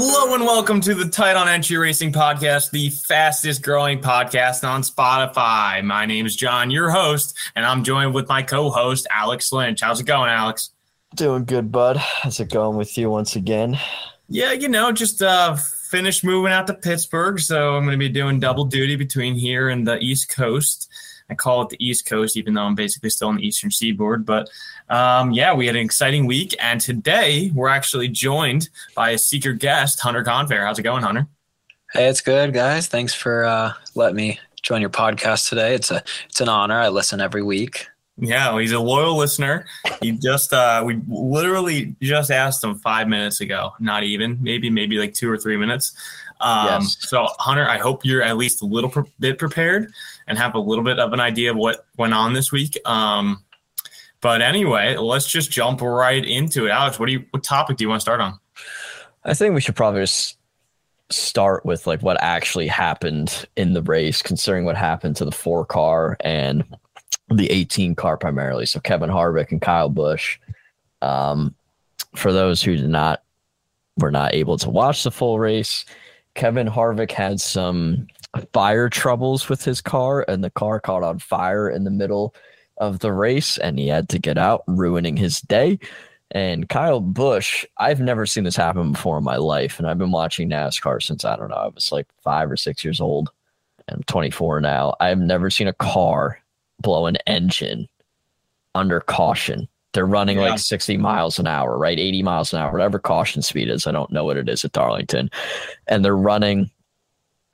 Hello and welcome to the Tight on Entry Racing Podcast, the fastest growing podcast on Spotify. My name is John, your host, and I'm joined with my co-host Alex Lynch. How's it going, Alex? Doing good, bud. How's it going with you once again? Yeah, you know, just uh finished moving out to Pittsburgh, so I'm going to be doing double duty between here and the East Coast. I call it the East Coast, even though I'm basically still on the Eastern Seaboard. But um, yeah, we had an exciting week, and today we're actually joined by a secret guest, Hunter Confair. How's it going, Hunter? Hey, it's good, guys. Thanks for uh, letting me join your podcast today. It's a it's an honor. I listen every week. Yeah, well, he's a loyal listener. He just uh, we literally just asked him five minutes ago, not even maybe maybe like two or three minutes. Um, yes. So, Hunter, I hope you're at least a little pre- bit prepared and have a little bit of an idea of what went on this week. Um, but anyway, let's just jump right into it. Alex, what do you what topic do you want to start on? I think we should probably just start with like what actually happened in the race, considering what happened to the four car and the 18 car primarily. So Kevin Harvick and Kyle Busch. Um, for those who did not were not able to watch the full race, Kevin Harvick had some fire troubles with his car, and the car caught on fire in the middle of the race, and he had to get out, ruining his day. And Kyle Busch, I've never seen this happen before in my life, and I've been watching NASCAR since I don't know, I was like five or six years old. And I'm 24 now. I've never seen a car blow an engine under caution. They're running yeah. like 60 miles an hour, right? 80 miles an hour, whatever caution speed is. I don't know what it is at Darlington. And they're running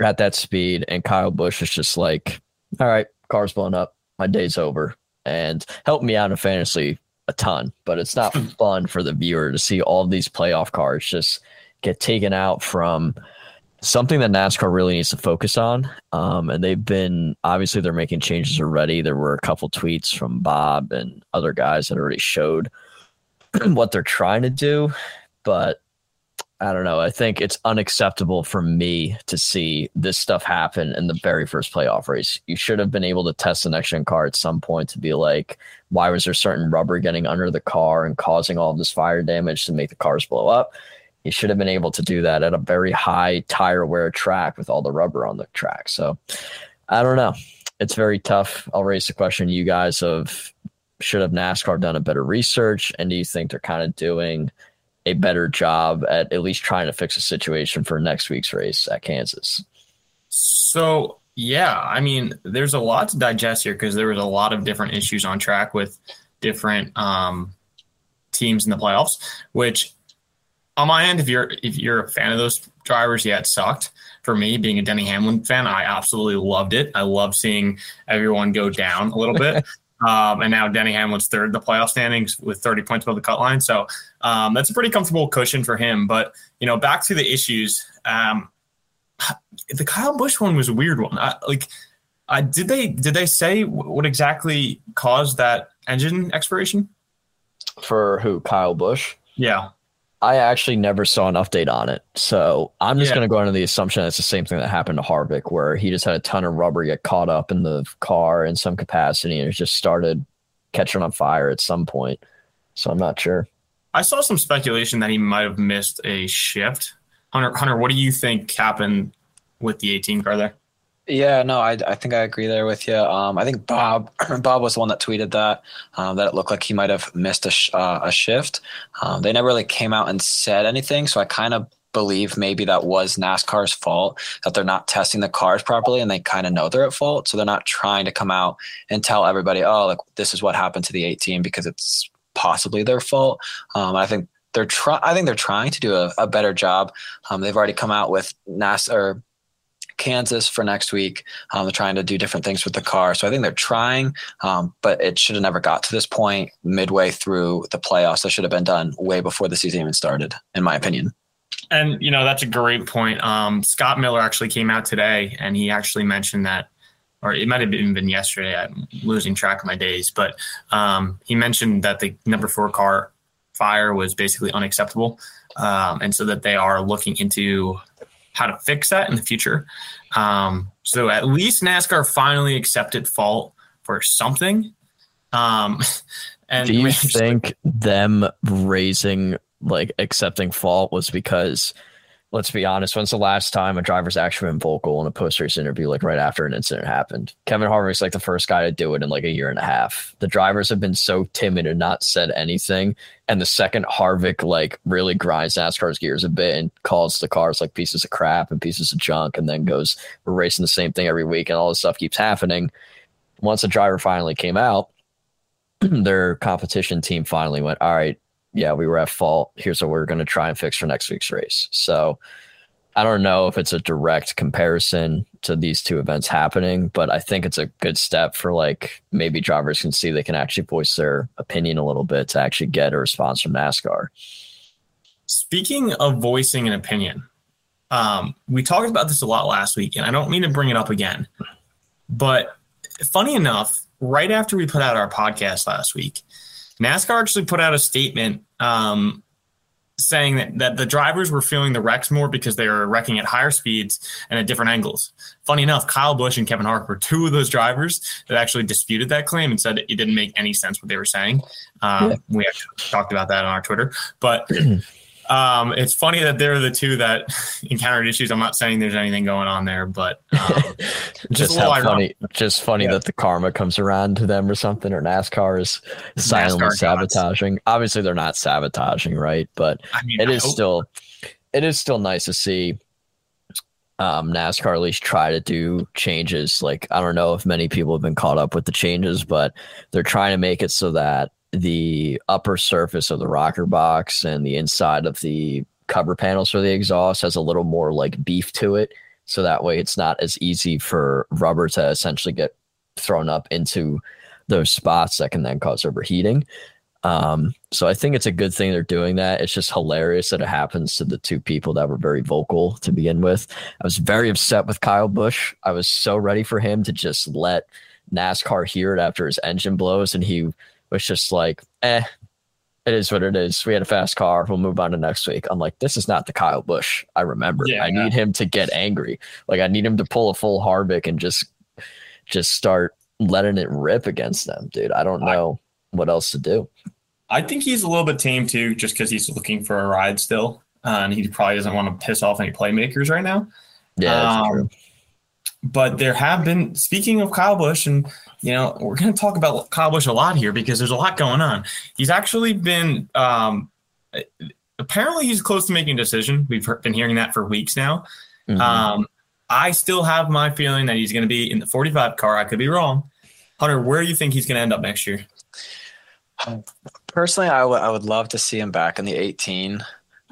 at that speed. And Kyle Busch is just like, all right, car's blown up. My day's over. And help me out in fantasy a ton, but it's not fun for the viewer to see all these playoff cars just get taken out from something that NASCAR really needs to focus on. Um, and they've been obviously they're making changes already. There were a couple tweets from Bob and other guys that already showed what they're trying to do, but I don't know. I think it's unacceptable for me to see this stuff happen in the very first playoff race. You should have been able to test the next gen car at some point to be like, why was there certain rubber getting under the car and causing all this fire damage to make the cars blow up? You should have been able to do that at a very high tire wear track with all the rubber on the track. So I don't know. It's very tough. I'll raise the question you guys of should have NASCAR done a better research? And do you think they're kind of doing a better job at at least trying to fix a situation for next week's race at Kansas? So yeah, I mean, there's a lot to digest here because there was a lot of different issues on track with different um, teams in the playoffs, which on my end, if you're if you're a fan of those drivers, yeah, it sucked. For me, being a Denny Hamlin fan, I absolutely loved it. I love seeing everyone go down a little bit. um, and now Denny Hamlin's third the playoff standings with 30 points above the cut line. So um, that's a pretty comfortable cushion for him. But you know, back to the issues. Um, the Kyle Busch one was a weird one. I, like, I, did they did they say what exactly caused that engine expiration? For who? Kyle Busch. Yeah. I actually never saw an update on it. So I'm just yeah. going to go into the assumption it's the same thing that happened to Harvick, where he just had a ton of rubber get caught up in the car in some capacity and it just started catching on fire at some point. So I'm not sure. I saw some speculation that he might have missed a shift. Hunter, Hunter, what do you think happened with the 18 car there? Yeah, no, I, I think I agree there with you. Um, I think Bob Bob was the one that tweeted that um, that it looked like he might have missed a sh- uh, a shift. Um, they never really came out and said anything, so I kind of believe maybe that was NASCAR's fault that they're not testing the cars properly and they kind of know they're at fault, so they're not trying to come out and tell everybody, oh, like this is what happened to the 18 because it's possibly their fault. Um, I think they're trying. I think they're trying to do a, a better job. Um, they've already come out with NASCAR Kansas for next week. Um, they're trying to do different things with the car. So I think they're trying, um, but it should have never got to this point midway through the playoffs. That should have been done way before the season even started, in my opinion. And, you know, that's a great point. Um, Scott Miller actually came out today and he actually mentioned that, or it might have even been yesterday. I'm losing track of my days, but um, he mentioned that the number four car fire was basically unacceptable. Um, and so that they are looking into how to fix that in the future. Um, so at least NASCAR finally accepted fault for something. Um, and do you think them raising like accepting fault was because let's be honest. When's the last time a driver's actually been vocal in a post race interview, like right after an incident happened? Kevin Harvick's like the first guy to do it in like a year and a half. The drivers have been so timid and not said anything. And the second Harvick like really grinds NASCAR's gears a bit and calls the cars like pieces of crap and pieces of junk, and then goes, We're racing the same thing every week, and all this stuff keeps happening. Once the driver finally came out, their competition team finally went, All right, yeah, we were at fault. Here's what we're going to try and fix for next week's race. So I don't know if it's a direct comparison to these two events happening, but I think it's a good step for like maybe drivers can see they can actually voice their opinion a little bit to actually get a response from NASCAR. Speaking of voicing an opinion, um, we talked about this a lot last week, and I don't mean to bring it up again, but funny enough, right after we put out our podcast last week, NASCAR actually put out a statement um, saying that, that the drivers were feeling the wrecks more because they were wrecking at higher speeds and at different angles. Funny enough, Kyle Busch and Kevin Harvick were two of those drivers that actually disputed that claim and said it didn't make any sense what they were saying. Um, yeah. We actually talked about that on our Twitter, but Um, it's funny that they're the two that encountered issues. I'm not saying there's anything going on there, but um, just, how funny, just funny yeah. that the karma comes around to them or something, or NASCAR is silently NASCAR sabotaging. Obviously, they're not sabotaging, right? But I mean, it I is still, it is still nice to see um, NASCAR at least try to do changes. Like I don't know if many people have been caught up with the changes, but they're trying to make it so that the upper surface of the rocker box and the inside of the cover panels for the exhaust has a little more like beef to it. So that way it's not as easy for rubber to essentially get thrown up into those spots that can then cause overheating. Um, so I think it's a good thing they're doing that. It's just hilarious that it happens to the two people that were very vocal to begin with. I was very upset with Kyle Busch. I was so ready for him to just let NASCAR hear it after his engine blows and he was just like, eh, it is what it is. We had a fast car. We'll move on to next week. I'm like, this is not the Kyle Busch I remember. Yeah, I need him to get angry. Like I need him to pull a full Harvick and just just start letting it rip against them, dude. I don't know I, what else to do. I think he's a little bit tame too, just because he's looking for a ride still, uh, and he probably doesn't want to piss off any playmakers right now. Yeah, um, but there have been speaking of Kyle Busch, and you know we're going to talk about Kyle Busch a lot here because there's a lot going on. He's actually been um, apparently he's close to making a decision. We've been hearing that for weeks now. Mm-hmm. Um, I still have my feeling that he's going to be in the 45 car. I could be wrong. Hunter, where do you think he's going to end up next year? Personally, I, w- I would love to see him back in the 18.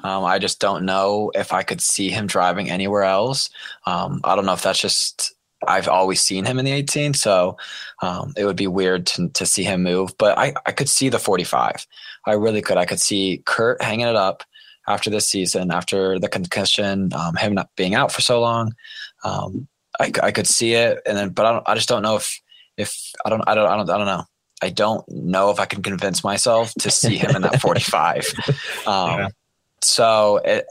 Um, I just don't know if I could see him driving anywhere else. Um, I don't know if that's just I've always seen him in the 18, so um, it would be weird to, to see him move. But I, I could see the 45. I really could. I could see Kurt hanging it up after this season, after the concussion, um, him not being out for so long. Um, I, I could see it, and then but I, don't, I just don't know if if I don't I don't I don't I don't know. I don't know if I can convince myself to see him in that 45. Um, yeah so it,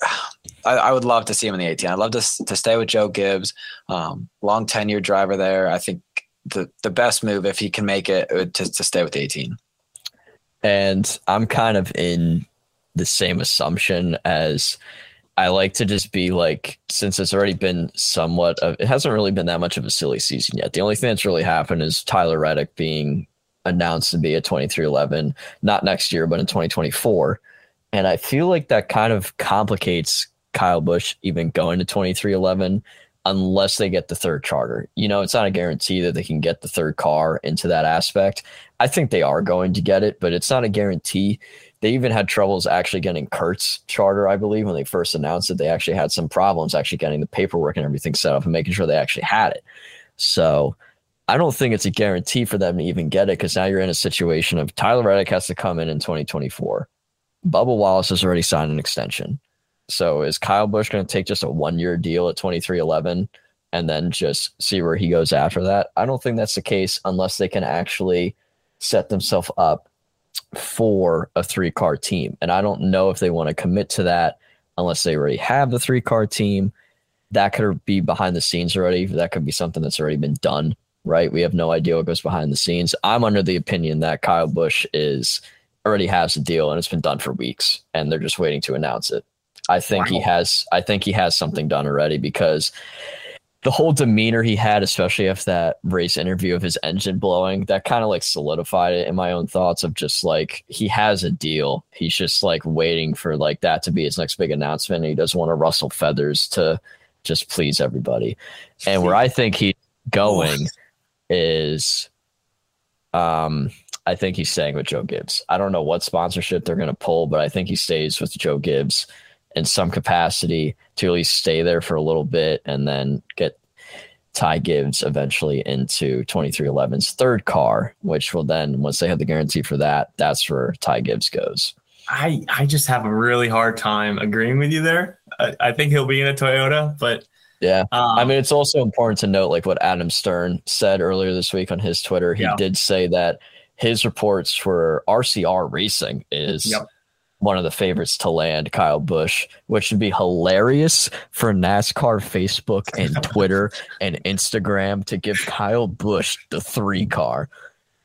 I, I, would love to see him in the 18. I'd love to to stay with Joe Gibbs, um, long tenure driver there. I think the the best move if he can make it to to stay with the 18. And I'm kind of in the same assumption as I like to just be like, since it's already been somewhat of, it hasn't really been that much of a silly season yet. The only thing that's really happened is Tyler Reddick being announced to be a 23XI, not next year, but in 2024. And I feel like that kind of complicates Kyle Busch even going to 23XI unless they get the third charter. You know, it's not a guarantee that they can get the third car into that aspect. I think they are going to get it, but it's not a guarantee. They even had troubles actually getting Kurt's charter, I believe, when they first announced it. They actually had some problems actually getting the paperwork and everything set up and making sure they actually had it. So I don't think it's a guarantee for them to even get it because now you're in a situation of Tyler Reddick has to come in in 2024. Bubba Wallace has already signed an extension. So is Kyle Busch going to take just a one year deal at 23XI and then just see where he goes after that? I don't think that's the case unless they can actually set themselves up for a three car team. And I don't know if they want to commit to that unless they already have the three car team. That could be behind the scenes already. That could be something that's already been done, right? We have no idea what goes behind the scenes. I'm under the opinion that Kyle Busch is already has a deal and it's been done for weeks and they're just waiting to announce it. I think wow. he has. I think he has something done already because the whole demeanor he had, especially after that race interview of his engine blowing, that kind of like solidified it in my own thoughts of just like he has a deal. He's just like waiting for like that to be his next big announcement. he doesn't want to rustle feathers to just please everybody. And where I think he's going is um I think he's staying with Joe Gibbs. I don't know what sponsorship they're gonna pull, but I think he stays with Joe Gibbs in some capacity to at least stay there for a little bit and then get Ty Gibbs eventually into 23XI's third car, which will then, once they have the guarantee for that, that's where Ty Gibbs goes. I, I just have a really hard time agreeing with you there. I, I think he'll be in a Toyota, but yeah. Um, I mean, it's also important to note, like what Adam Stern said earlier this week on his Twitter. He yeah. did say that his reports for RCR Racing is yep one of the favorites to land, Kyle Busch, which would be hilarious for NASCAR Facebook and Twitter and Instagram to give Kyle Busch the three car.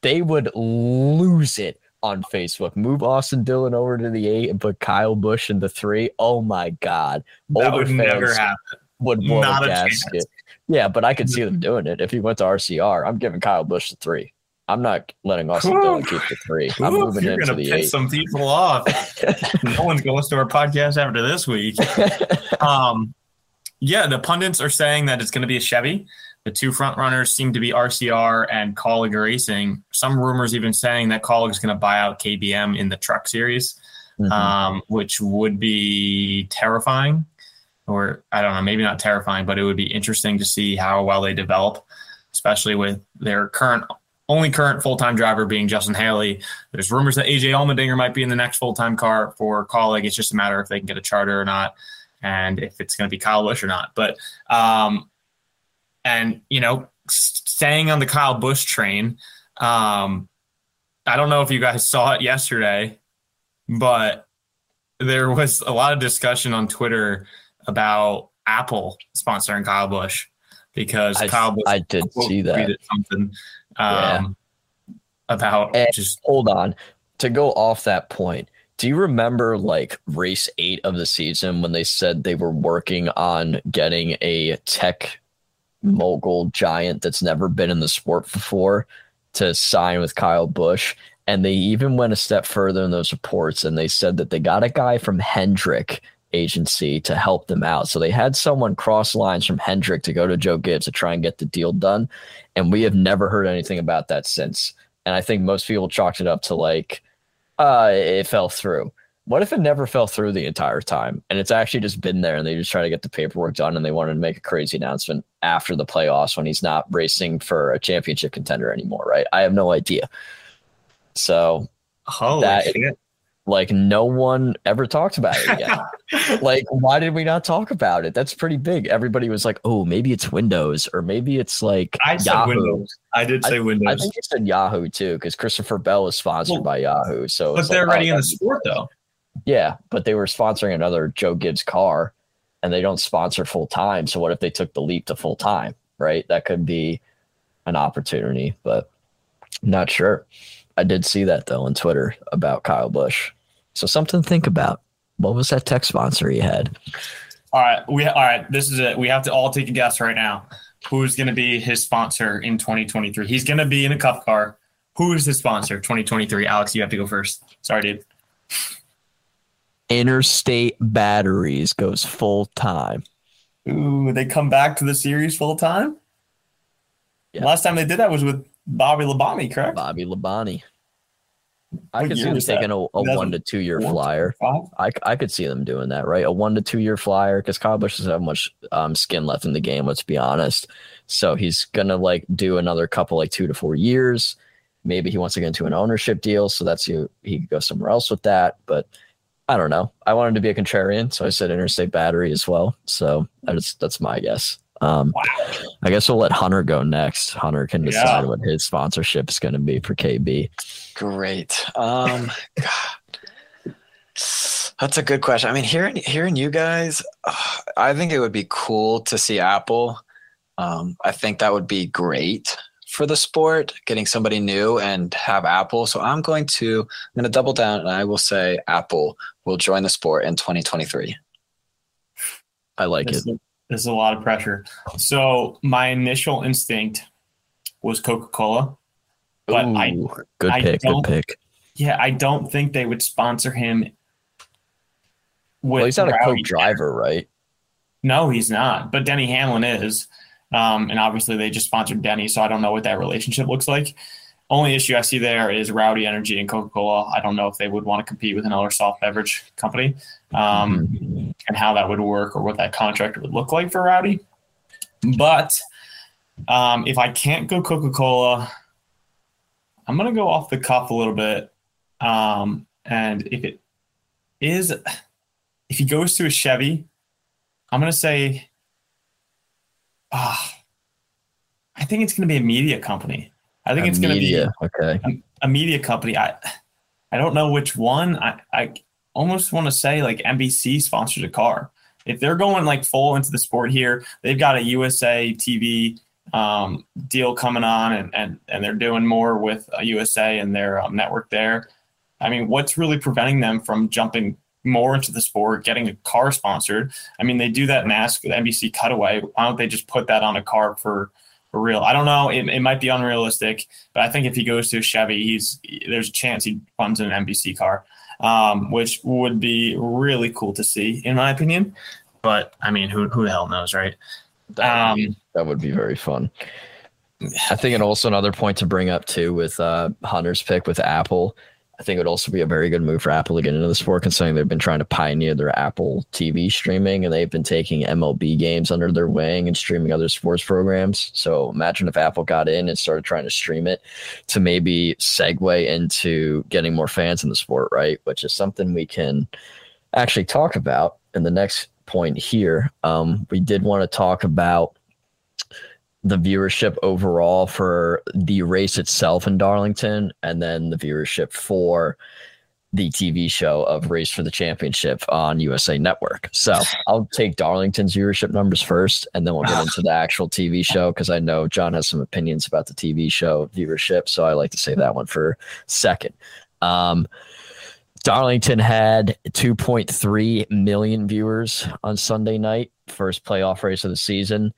They would lose it on Facebook. Move Austin Dillon over to the eight and put Kyle Busch in the three. Oh my God. That Older would never happen. Would blow Not a gasket. Chance. Yeah, but I could see them doing it. If he went to RCR, I'm giving Kyle Busch the three. I'm not letting Austin Dillon keep the three. I'm Ooh, moving you're him the piss eight. some people off. no one's going to our podcast after this week. Um, yeah, the pundits are saying that it's going to be a Chevy. The two front runners seem to be RCR and Kaulig Racing. Some rumors even saying that Kaulig is going to buy out KBM in the Truck Series, mm-hmm. um, which would be terrifying. Or I don't know, maybe not terrifying, but it would be interesting to see how well they develop, especially with their current only current full time driver being Justin Haley. There's rumors that AJ Allmendinger might be in the next full time car for Kaulig. It's just a matter if they can get a charter or not, and if it's going to be Kyle Busch or not. But um, and you know, staying on the Kyle Busch train. Um, I don't know if you guys saw it yesterday, but there was a lot of discussion on Twitter about Apple sponsoring Kyle Busch because I, Kyle Busch I did see that something um, yeah. about and just hold on to go off that point. Do you remember like race eight of the season when they said they were working on getting a tech mogul giant that's never been in the sport before to sign with Kyle Busch? And they even went a step further in those reports and they said that they got a guy from Hendrick agency to help them out. So they had someone cross lines from Hendrick to go to Joe Gibbs to try and get the deal done. And we have never heard anything about that since. And I think most people chalked it up to like, uh, it fell through. What if it never fell through the entire time and it's actually just been there and they just try to get the paperwork done and they wanted to make a crazy announcement after the playoffs when he's not racing for a championship contender anymore, right? I have no idea. So Holy that, shit like no one ever talked about it again. like, why did we not talk about it? That's pretty big. Everybody was like, "Oh, maybe it's Windows, or maybe it's like I said Yahoo. Windows. I did say I, Windows. I think you said Yahoo too, because Christopher Bell is sponsored well, by Yahoo. So, but they're like, already oh, in the sport though. Yeah, but they were sponsoring another Joe Gibbs car, and they don't sponsor full time. So, what if they took the leap to full time? Right, that could be an opportunity, but I'm not sure. I did see that though on Twitter about Kyle Busch. So something to think about. What was that tech sponsor he had? All right, we all right. This is it. We have to all take a guess right now. Who's going to be his sponsor in 2023? He's going to be in a cup car. Who is his sponsor 2023? Alex, you have to go first. Sorry, dude. Interstate Batteries goes full time. Ooh, they come back to the series full time. Yeah. Last time they did that was with Bobby Labonte, correct? Bobby Labonte. I could see them taking a, a one to two year flyer. I, I could see them doing that, right? A one to two year flyer because Kyle Busch doesn't have much um, skin left in the game. Let's be honest. So he's gonna like do another couple like two to four years. Maybe he wants to get into an ownership deal, so that's you. He could go somewhere else with that. But I don't know. I wanted to be a contrarian, so I said Interstate Battery as well. So that's that's my guess. Um, wow. I guess we'll let Hunter go next. Hunter can decide yeah. what his sponsorship is going to be for KB. Great. Um, that's a good question. I mean, hearing hearing you guys, uh, I think it would be cool to see Apple. Um, I think that would be great for the sport, getting somebody new and have Apple. So I'm going to I'm going to double down and I will say Apple will join the sport in 2023. I like this it. Is, this is a lot of pressure. So my initial instinct was Coca Cola, but Ooh, I good I pick. Good don't- pick. yeah I don't think they would sponsor him. With Well, he's not a Rowdy. Coke driver, right? No, he's not. But Denny Hamlin is. Um, and obviously they just sponsored Denny, so I don't know what that relationship looks like. Only issue I see there is Rowdy Energy and Coca Cola. I don't know if they would want to compete with another soft beverage company um, Mm-hmm. and how that would work or what that contract would look like for Rowdy. But um, if I can't go Coca Cola, I'm going to go off the cuff a little bit. Um, and if it is, if he goes to a Chevy, I'm going to say, ah, I think it's going to be a media company. I think A it's going to be. Okay. a media company. I I don't know which one. I, I almost want to say like NBC sponsors a car. If they're going like full into the sport here, they've got a USA TV um, deal coming on, and, and and they're doing more with uh, USA and their um, network there. I mean, what's really preventing them from jumping more into the sport, getting a car sponsored? I mean, they do that in NASCAR, the NBC Cutaway. Why don't they just put that on a car for real? I don't know. It, it might be unrealistic, but I think if he goes to a Chevy, he's there's a chance he runs in an NBC car, um, which would be really cool to see, in my opinion. But I mean, who who the hell knows, right? That would, be, Um, that would be very fun. I think and also another point to bring up too with uh, Hunter's pick with Apple. I think it would also be a very good move for Apple to get into the sport, considering they've been trying to pioneer their Apple TV streaming and they've been taking MLB games under their wing and streaming other sports programs. So imagine if Apple got in and started trying to stream it to maybe segue into getting more fans in the sport, right? Which is something we can actually talk about in the next point here. Um, we did want to talk about the viewership overall for the race itself in Darlington, and then the viewership for the TV show of Race for the Championship on USA Network. So I'll take Darlington's viewership numbers first, and then we'll get into the actual TV show because I know John has some opinions about the TV show viewership. So I like to say that one for second. Um, Darlington had 2.3 million viewers on Sunday night, first playoff race of the season.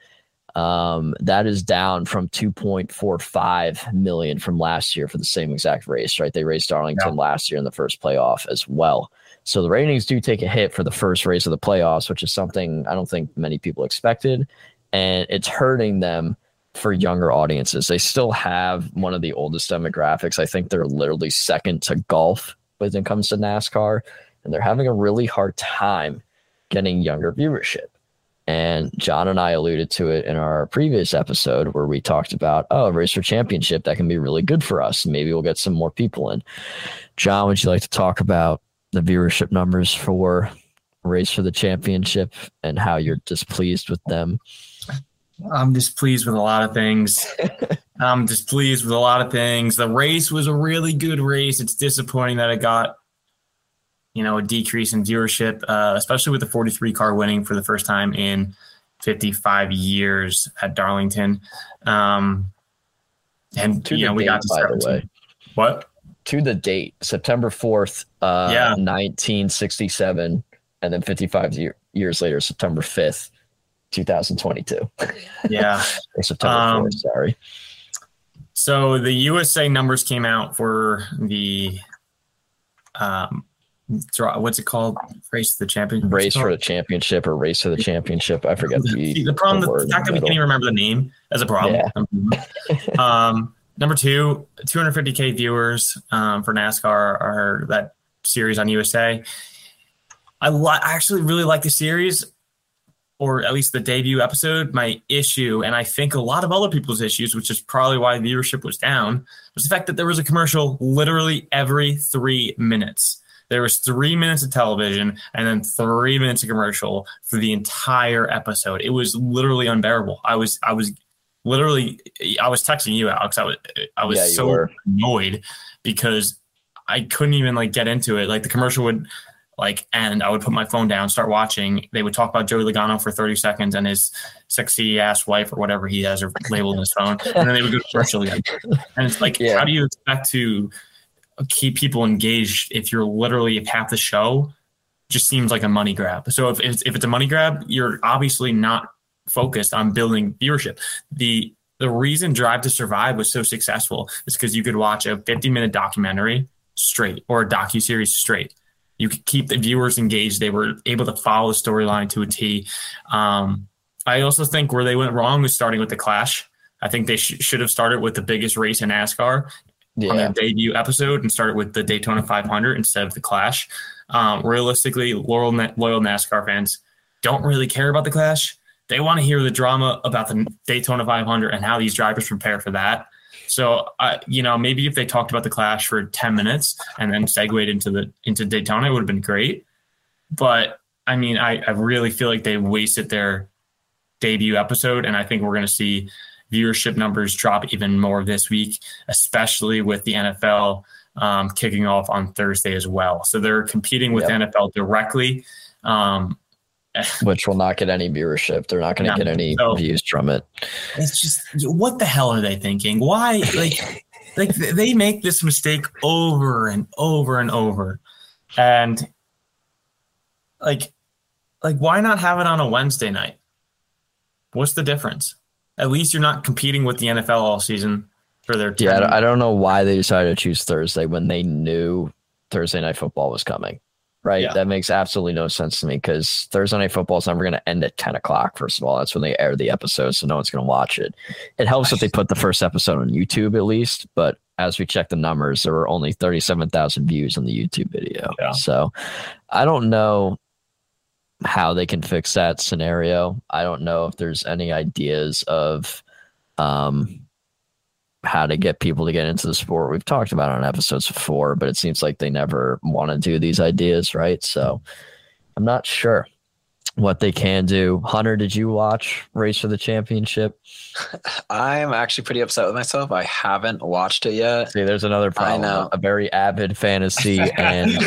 Um, that is down from 2.45 million from last year for the same exact race, right? They raced Darlington last year in the first playoff as well. So the ratings do take a hit for the first race of the playoffs, which is something I don't think many people expected. And it's hurting them for younger audiences. They still have one of the oldest demographics. I think they're literally second to golf when it comes to NASCAR, and they're having a really hard time getting younger viewership. And John and I alluded to it in our previous episode where we talked about, oh, a race for championship that can be really good for us. Maybe we'll get some more people in. John, would you like to talk about the viewership numbers for race for the championship and how you're displeased with them? I'm displeased with a lot of things. I'm displeased with a lot of things. The race was a really good race. It's disappointing that it got, you know, a decrease in viewership, uh, especially with the 43 car winning for the first time in 55 years at Darlington. Um, and To you know, we date, got to by start the way. What? To the date, September 4th, uh, Yeah. 1967, and then 55 year, years later, September 5th, 2022. Yeah. or September Um, 4th, sorry. So the USA numbers came out for the um draw what's it called? Race to the championship Race for the championship or race for the championship. I forget the, See, the problem, the the, fact that we can't even remember the name, as a problem. um, number two, 250k viewers um, for NASCAR are that series on USA. I li- I actually really like the series, or at least the debut episode. My issue, and I think a lot of other people's issues, which is probably why viewership was down, was the fact that there was a commercial literally every three minutes. There was three minutes of television and then three minutes of commercial for the entire episode. It was literally unbearable. I was I was literally I was texting you, Alex. I was I was Yeah, so were. annoyed because I couldn't even like get into it. Like the commercial would like and I would put my phone down, start watching. They would talk about Joey Logano for 30 seconds and his sexy ass wife or whatever he has or labeled in his phone. And then they would go to commercial again. And it's like, Yeah. how do you expect to keep people engaged if you're literally half the show just seems like a money grab. So if it's, if it's a money grab, you're obviously not focused on building viewership. The the reason Drive to Survive was so successful is because you could watch a 50 minute documentary straight or a docu series straight. You could keep the viewers engaged. They were able to follow the storyline to a T. Um, I also think where they went wrong was starting with the Clash. I think they sh- should have started with the biggest race in NASCAR Yeah. on their debut episode and start with the Daytona 500 instead of the Clash. Um, realistically, loyal, loyal NASCAR fans don't really care about the Clash. They want to hear the drama about the Daytona 500 and how these drivers prepare for that. So, uh, you know, maybe if they talked about the Clash for 10 minutes and then segued into the into Daytona, it would have been great. But I mean, I, I really feel like they wasted their debut episode, and I think we're going to see viewership numbers drop even more this week, especially with the NFL um, kicking off on Thursday as well. So they're competing with Yep. NFL directly. Um, Which will not get any viewership. They're not going to get any So- views from it. it's just what the hell are they thinking? Why like like they make this mistake over and over and over, and like like why not have it on a Wednesday night? What's the difference? At least you're not competing with the NFL all season for their Yeah, I don't- know why they decided to choose Thursday when they knew Thursday night football was coming. Right, Yeah. that makes absolutely no sense to me because Thursday night football is never going to end at ten o'clock. First of all, that's when they air the episode, so no one's going to watch it. It helps that they put the first episode on YouTube at least, but as we check the numbers, there were only thirty-seven thousand views on the YouTube video. Yeah. So, I don't know how they can fix that scenario. I don't know if there's any ideas of um, how to get people to get into the sport. We've talked about it on episodes before, but it seems like they never want to do these ideas, right? So I'm not sure what they can do. Hunter, did you watch Race for the Championship? I'm actually pretty upset with myself. I haven't watched it yet. See, there's another problem. know. A very avid fantasy and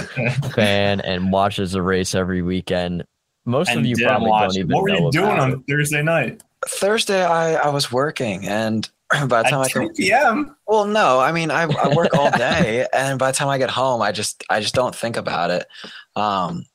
fan and watches the race every weekend. Most of you probably watch don't it. even What were you doing on it. Thursday night? Thursday, I, I was working, and by the time I At came, 2 p.m. well, no, I mean I, I work all day, and by the time I get home, I just I just don't think about it. Um,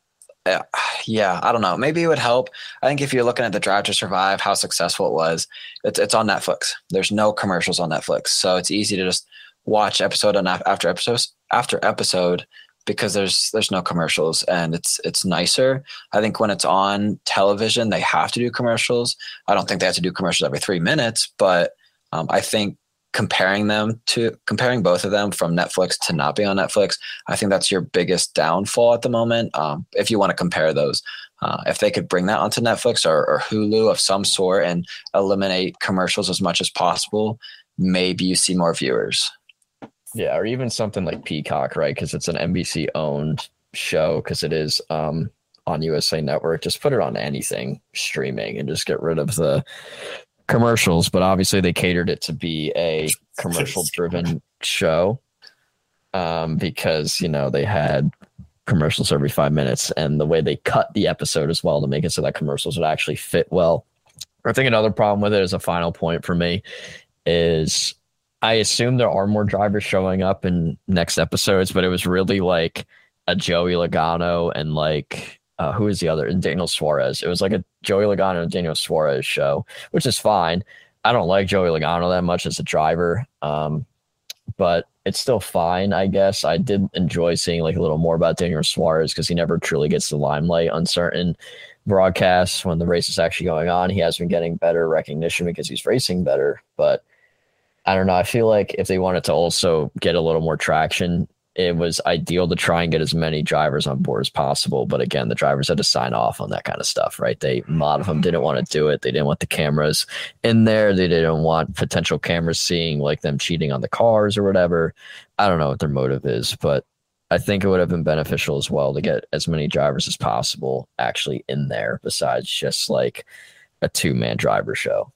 yeah, yeah, I don't know. Maybe it would help. I think if you're looking at the Drive to Survive, how successful it was, it's it's on Netflix. There's no commercials on Netflix, so it's easy to just watch episode on after episode after episode because there's there's no commercials and it's it's nicer. I think when it's on television, they have to do commercials. I don't think they have to do commercials every three minutes, but um, I think comparing them to comparing both of them from Netflix to not being on Netflix, I think that's your biggest downfall at the moment. Um, if you want to compare those, uh, if they could bring that onto Netflix or, or Hulu of some sort and eliminate commercials as much as possible, maybe you see more viewers. Yeah, or even something like Peacock, right? Because it's an NBC owned show, because it is um, on USA Network. Just put it on anything streaming and just get rid of the commercials. But obviously, they catered it to be a commercial driven show um, because, you know, they had commercials every five minutes and the way they cut the episode as well to make it so that commercials would actually fit well. I think another problem with it as a final point for me is I assume there are more drivers showing up in next episodes, but it was really like a Joey Logano and like uh, who is the other? And Daniel Suarez. It was like a Joey Logano and Daniel Suarez show, which is fine. I don't like Joey Logano that much as a driver, um, but it's still fine, I guess. I did enjoy seeing like a little more about Daniel Suarez because he never truly gets the limelight on certain broadcasts when the race is actually going on. He has been getting better recognition because he's racing better, but I don't know. I feel like if they wanted to also get a little more traction, it was ideal to try and get as many drivers on board as possible. But again, the drivers had to sign off on that kind of stuff, right? They a lot of them didn't want to do it. They didn't want the cameras in there. They didn't want potential cameras seeing like them cheating on the cars or whatever. I don't know what their motive is, but I think it would have been beneficial as well to get as many drivers as possible actually in there, besides just like a two man driver show.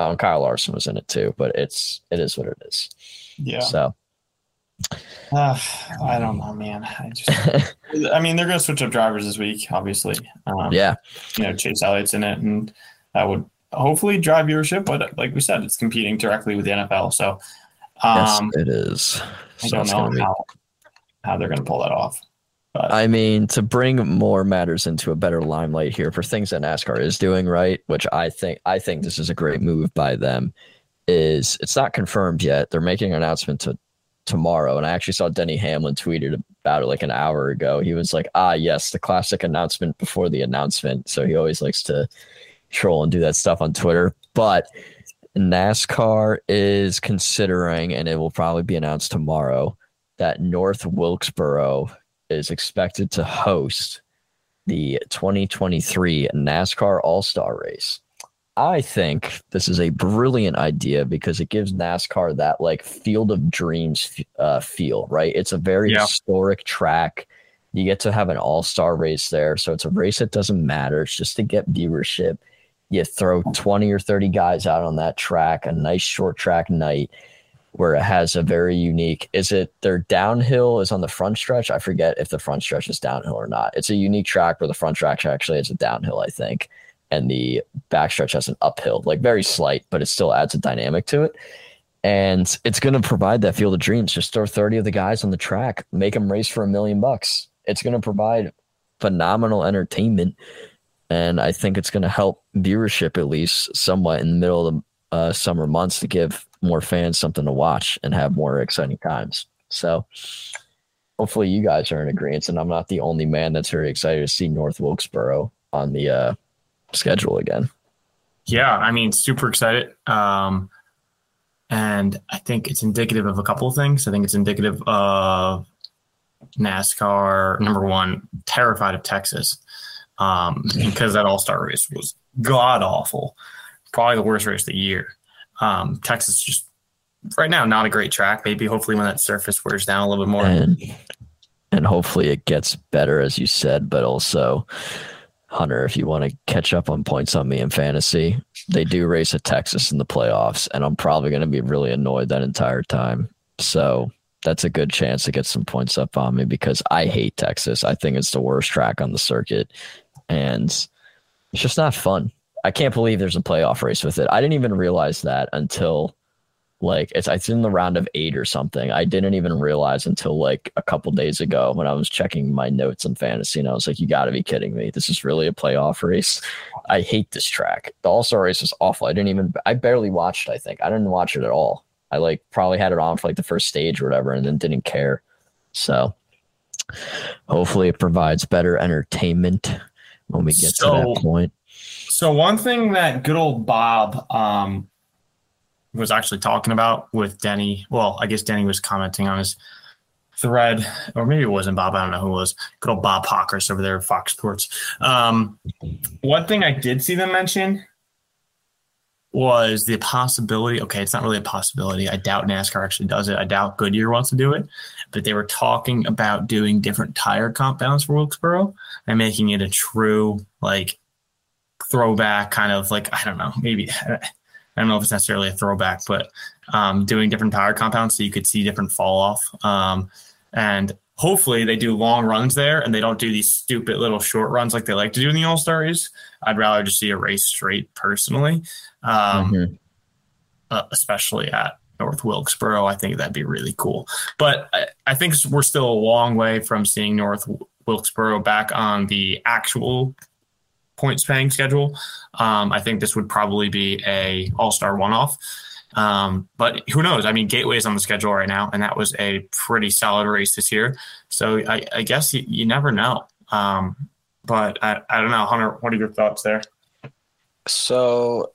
Um, Kyle Larson was in it too, but it's it is what it is. Yeah. So Uh, I don't know, man. I just, I mean, they're going to switch up drivers this week, obviously. Um, yeah, You know, Chase Elliott's in it, and that would hopefully drive viewership. But like we said, it's competing directly with the NFL. So yes, um, it is. I So don't know how, how they're going to pull that off. I mean, to bring more matters into a better limelight here for things that NASCAR is doing right, which I think I think this is a great move by them. Is it's not confirmed yet. They're making an announcement to tomorrow, and I actually saw Denny Hamlin tweeted about it like an hour ago. He was like, "Ah, yes, the classic announcement before the announcement." So he always likes to troll and do that stuff on Twitter. But NASCAR is considering, and it will probably be announced tomorrow, that North Wilkesboro is expected to host the 2023 NASCAR All Star Race. I think this is a brilliant idea because it gives NASCAR that like field of dreams uh, feel, right? It's a very yeah. historic track. You get to have an all star race there. So it's a race that doesn't matter. It's just to get viewership. You throw 20 or 30 guys out on that track, a nice short track night where it has a very unique is it their downhill is on the front stretch? I forget if the front stretch is downhill or not. It's a unique track where the front stretch actually has a downhill i think and the back stretch has an uphill like very slight but it still adds a dynamic to it. And it's going to provide that field of dreams. Just throw 30 of the guys on the track make them race for a million bucks. It's going to provide phenomenal entertainment and i think it's going to help viewership at least somewhat in the middle of the uh, summer months to give more fans something to watch and have more exciting times. So hopefully you guys are in agreement and I'm not the only man that's very excited to see North Wilkesboro on the uh, schedule again. Yeah, I mean, super excited. Um, and I think it's indicative of a couple of things. I think it's indicative of NASCAR, number one, terrified of Texas um, because that All Star race was god awful, probably the worst race of the year. Um, Texas just right now not a great track. Maybe hopefully when that surface wears down a little bit more, and, and hopefully it gets better as you said. But also, Hunter, if you want to catch up on points on me in fantasy, they do race at Texas in the playoffs, and I'm probably going to be really annoyed that entire time. So that's a good chance to get some points up on me because I hate Texas. I think it's the worst track on the circuit, and it's just not fun. I can't believe there's a playoff race with it. I didn't even realize that until like it's it's in the round of eight or something. I didn't even realize until like a couple days ago when I was checking my notes in fantasy, and I was like, "You got to be kidding me! This is really a playoff race." I hate this track. The All Star race was awful. I didn't even. I barely watched. I think I didn't watch it at all. I like probably had it on for like the first stage or whatever, and then didn't care. So hopefully, it provides better entertainment when we get so, to that point. So one thing that good old Bob um, was actually talking about with Denny. Well, I guess Denny was commenting on his thread, or maybe it wasn't Bob. I don't know who it was. Good old Bob Pockrass over there at Fox Sports. Um, one thing I did see them mention was the possibility. Okay, it's not really a possibility. I doubt NASCAR actually does it. I doubt Goodyear wants to do it. But they were talking about doing different tire compounds for Wilkesboro and making it a true like throwback kind of like I don't know maybe I don't know if it's necessarily a throwback, but um, doing different power compounds so you could see different fall off. Um, and hopefully they do long runs there and they don't do these stupid little short runs like they like to do in the All Stars. I'd rather just see a race straight personally, um, mm-hmm. uh, especially at North Wilkesboro. I think that'd be really cool. But I, I think we're still a long way from seeing North Wilkesboro back on the actual points paying schedule. Um, I think this would probably be a All Star one off. Um, but who knows? I mean, Gateway is on the schedule right now, and that was a pretty solid race this year. So I, I guess you, you, never know. Um, but I, I don't know, Hunter. What are your thoughts there? So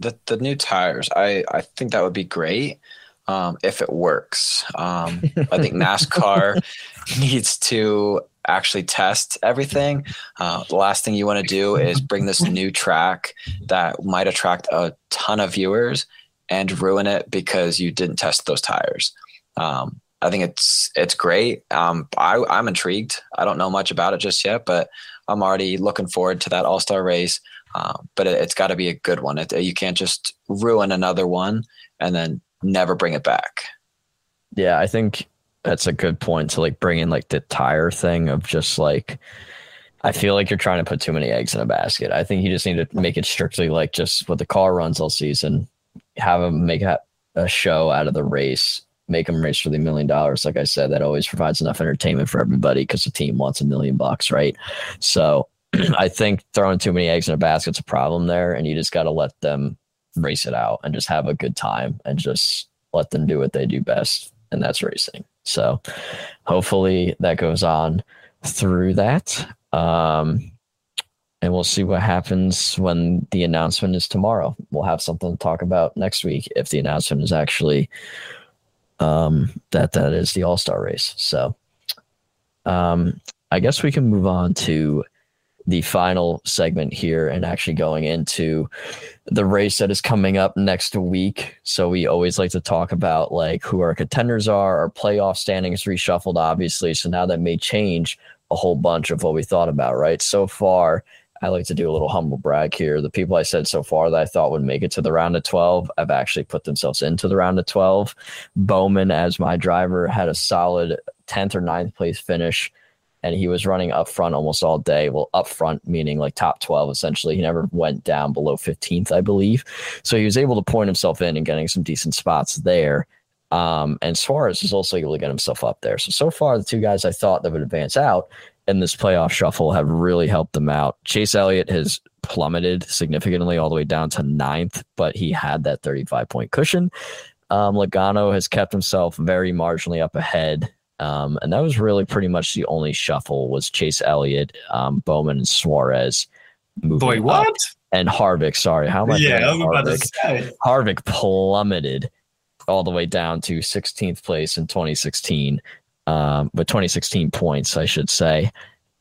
the the new tires, I I think that would be great um, if it works. Um, I think NASCAR needs to actually test everything. Uh, the last thing you want to do is bring this new track that might attract a ton of viewers and ruin it because you didn't test those tires. Um, I think it's it's great. Um, I, I'm intrigued. I don't know much about it just yet, but I'm already looking forward to that All Star race. Um, but it, has got to be a good one. It, you can't just ruin another one and then never bring it back. Yeah, I think that's a good point to like bring in like the tire thing of just like I feel like you're trying to put too many eggs in a basket. I think you just need to make it strictly like just what the car runs all season, have them make a, a show out of the race, make them race for the million dollars. Like I said, that always provides enough entertainment for everybody because the team wants a million bucks, right? So I think throwing too many eggs in a basket's a problem there, and you just got to let them race it out and just have a good time and just let them do what they do best, and that's racing. So hopefully that goes on through that. Um, and we'll see what happens when the announcement is tomorrow. We'll have something to talk about next week if the announcement is actually um, that that is the All Star race. So, um, I guess we can move on to the final segment here and actually going into the race that is coming up next week. So we always like to talk about like who our contenders are. Our playoff standings reshuffled, obviously. So now that may change a whole bunch of what we thought about, right? So far, I like to do a little humble brag here. The people I said so far that I thought would make it to the round of 12 I've actually put themselves into the round of 12. Bowman, as my driver, had a solid 10th or 9th place finish, and he was running up front almost all day. Well, up front, meaning like top 12, essentially. He never went down below 15th, I believe. So he was able to point himself in and getting some decent spots there. Um, and Suarez is also able to get himself up there. So, so far, the two guys I thought that would advance out in this playoff shuffle have really helped them out. Chase Elliott has plummeted significantly all the way down to ninth, but he had that 35 point cushion. Um, Logano has kept himself very marginally up ahead. Um, and that was really pretty much the only shuffle was Chase Elliott, um, Bowman, and Suarez. Boy, what? And Harvick, sorry, how am I? Yeah, I was about to say. Harvick plummeted all the way down to 16th place in 2016 um, but 2016 points, I should say.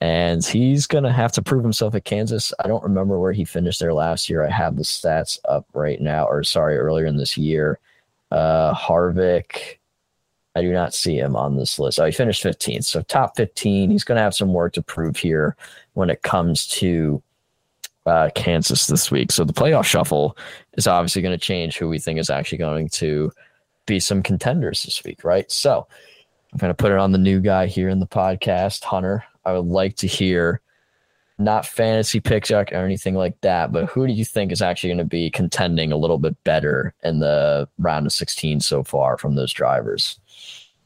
And he's going to have to prove himself at Kansas. I don't remember where he finished there last year. I have the stats up right now, or sorry, earlier in this year. Uh, Harvick, I do not see him on this list. Oh, he finished 15th. So top 15. He's going to have some work to prove here when it comes to uh, Kansas this week. So the playoff shuffle is obviously going to change who we think is actually going to be some contenders this week, right? So I'm going to put it on the new guy here in the podcast, Hunter. I would like to hear not fantasy picks or anything like that, but who do you think is actually going to be contending a little bit better in the round of 16 so far from those drivers?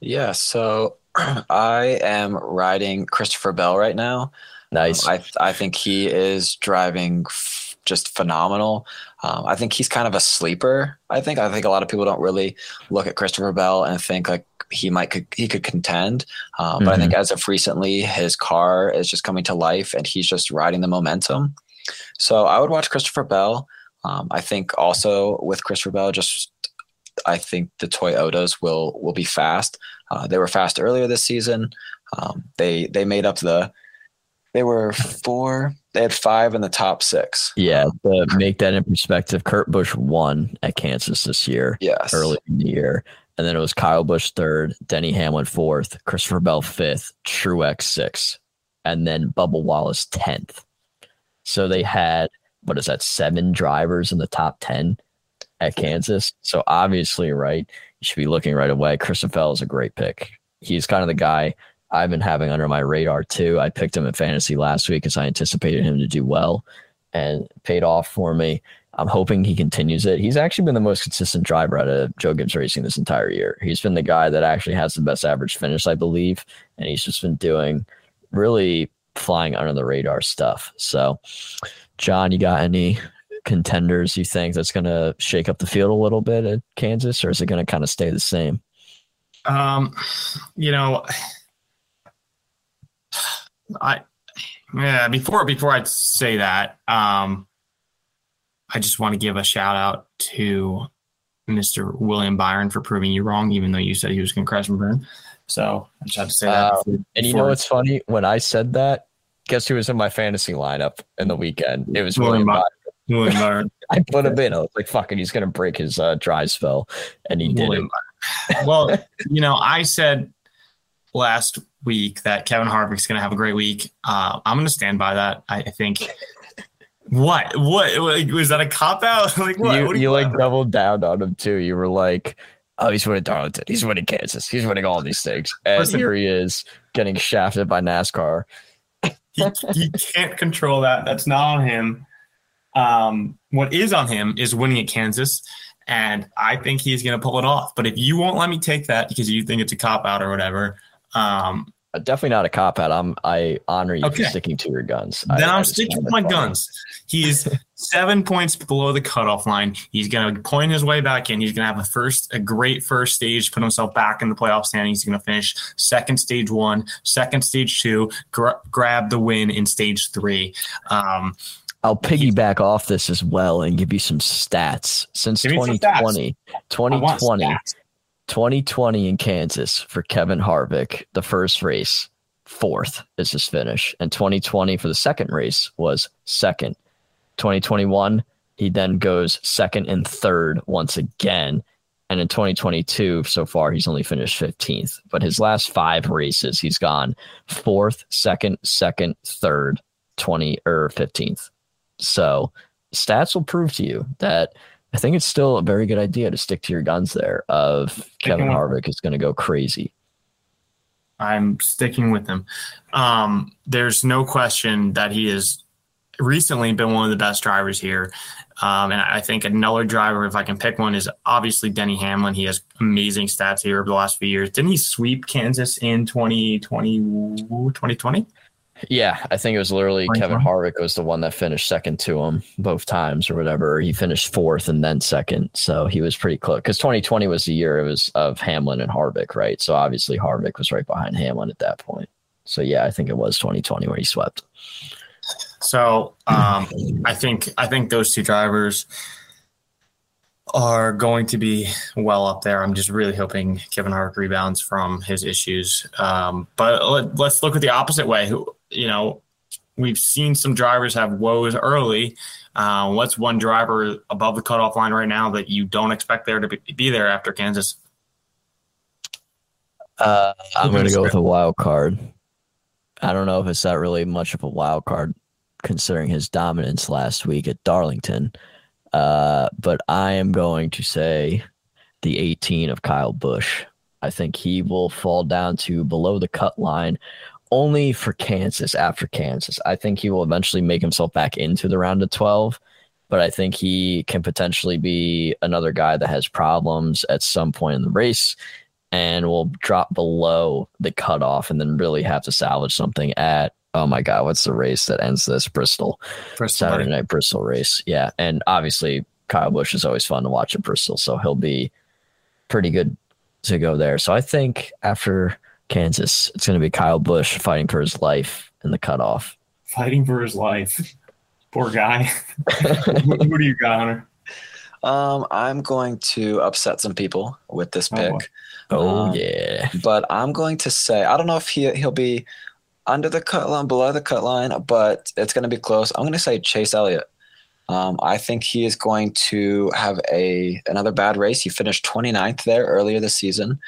Yeah, so I am riding Christopher Bell right now. Nice. Um, I I think he is driving f- just phenomenal. Um, I think he's kind of a sleeper. I think I think a lot of people don't really look at Christopher Bell and think like he might could he could contend. Mm-hmm. But I think mm-hmm. as of recently, his car is just coming to life, and he's just riding the momentum. So I would watch Christopher Bell. Um, I think also with Christopher Bell, just I think the Toyotas will will be fast. Uh, they were fast earlier this season. Um, they they made up the. They were four. They had five in the top six. Yeah, to make that in perspective, Kurt Busch won at Kansas this year. Yes, early in the year, and then it was Kyle Busch third, Denny Hamlin fourth, Christopher Bell fifth, Truex sixth, and then Bubba Wallace tenth. So they had what is that seven drivers in the top ten at Kansas. So obviously, right, you should be looking right away. Christopher is a great pick. He's kind of the guy I've been having under my radar too. I picked him in fantasy last week because I anticipated him to do well, and paid off for me. I'm hoping he continues it. He's actually been the most consistent driver out of Joe Gibbs Racing this entire year. He's been the guy that actually has the best average finish, I believe, and he's just been doing really flying under the radar stuff. So, John, you got any contenders you think that's going to shake up the field a little bit at Kansas, or is it going to kind of stay the same? Um, you know, I yeah. Before before I say that, um, I just want to give a shout out to Mr. William Byron for proving you wrong, even though you said he was going to crash and burn. So I just have to say that. Uh, and you know what's funny? When I said that, guess who was in my fantasy lineup in the weekend? It was William, William Byron. William Byron. I put him in. I was like, "Fucking, he's going to break his uh, dry spell," and he did it. well, you know, I said last week that Kevin Harvick's going to have a great week. Uh, I'm going to stand by that. I, I think what? What? Was that a cop out? like what? You, what you, you like doubled down on him too. You were like, "Oh, he's winning Darlington. He's winning Kansas. He's winning all these things." And Listen, here he is getting shafted by NASCAR. he, he can't control that. That's not on him. Um, what is on him is winning at Kansas, and I think he's going to pull it off. But if you won't let me take that because you think it's a cop out or whatever, um, Uh, Definitely not a cop out. I'm I honor you Okay. for sticking to your guns. Then I I'm just sticking to my guns. He's seven points below the cutoff line. He's going to point his way back in. He's going to have a first, a great first stage, put himself back in the playoff standings. He's going to finish second stage one, second stage two, gra- grab the win in stage three. Um, I'll piggyback off this as well and give you some stats. Since Give 2020, I want 2020, 2020 in Kansas for Kevin Harvick, the first race, fourth is his finish. And 2020 for the second race was second. 2021, he then goes second and third once again. And in 2022, so far, he's only finished 15th. But his last five races, he's gone fourth, second, second, third, 20 er, or 15th. So stats will prove to you that I think it's still a very good idea to stick to your guns there of Kevin Harvick is going to go crazy. I'm sticking with him. Um, there's no question that he has recently been one of the best drivers here. Um, and I think another driver, if I can pick one, is obviously Denny Hamlin. He has amazing stats here over the last few years. Didn't he sweep Kansas in 2020? 2020? Yeah, I think it was literally Point Kevin. Harvick was the one that finished second to him both times or whatever. He finished fourth and then second, so he was pretty close. Because 2020 was the year it was of Hamlin and Harvick, right? So obviously Harvick was right behind Hamlin at that point. So yeah, I think it was 2020 where he swept. So um, I think I think those two drivers are going to be well up there. I'm just really hoping Kevin Harvick rebounds from his issues. Um, but let, let's look at the opposite way. Who you know, we've seen some drivers have woes early. Uh, what's one driver above the cutoff line right now that you don't expect there to be, be there after Kansas? Uh, I'm going to go with a wild card. I don't know if it's not really much of a wild card considering his dominance last week at Darlington. Uh, but I am going to say the 18 of Kyle Busch. I think he will fall down to below the cut line only for Kansas after Kansas. I think he will eventually make himself back into the round of 12, but I think he can potentially be another guy that has problems at some point in the race and will drop below the cutoff and then really have to salvage something at oh my god, what's the race that ends this? Bristol. First, Saturday night Bristol race. Yeah. And obviously Kyle Busch is always fun to watch at Bristol, so he'll be pretty good to go there. So I think after Kansas, it's gonna be Kyle Busch fighting for his life in the cutoff. Fighting for his life. Poor guy. who, who do you got, Hunter? Um, I'm going to upset some people with this Oh, pick, boy. Oh Um, yeah. but I'm going to say I don't know if he he'll be under the cut line, below the cut line, but it's going to be close. I'm going to say Chase Elliott. Um, I think he is going to have a another bad race. He finished 29th there earlier this season,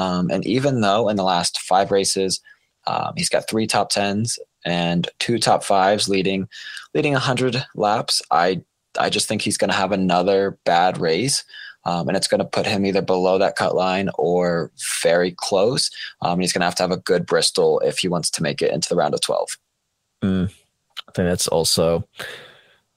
um, and even though in the last five races um, he's got three top tens and two top fives, leading leading 100 laps, I I just think he's going to have another bad race. Um, and it's going to put him either below that cut line or very close. Um, he's going to have to have a good Bristol if he wants to make it into the round of 12. I think that's also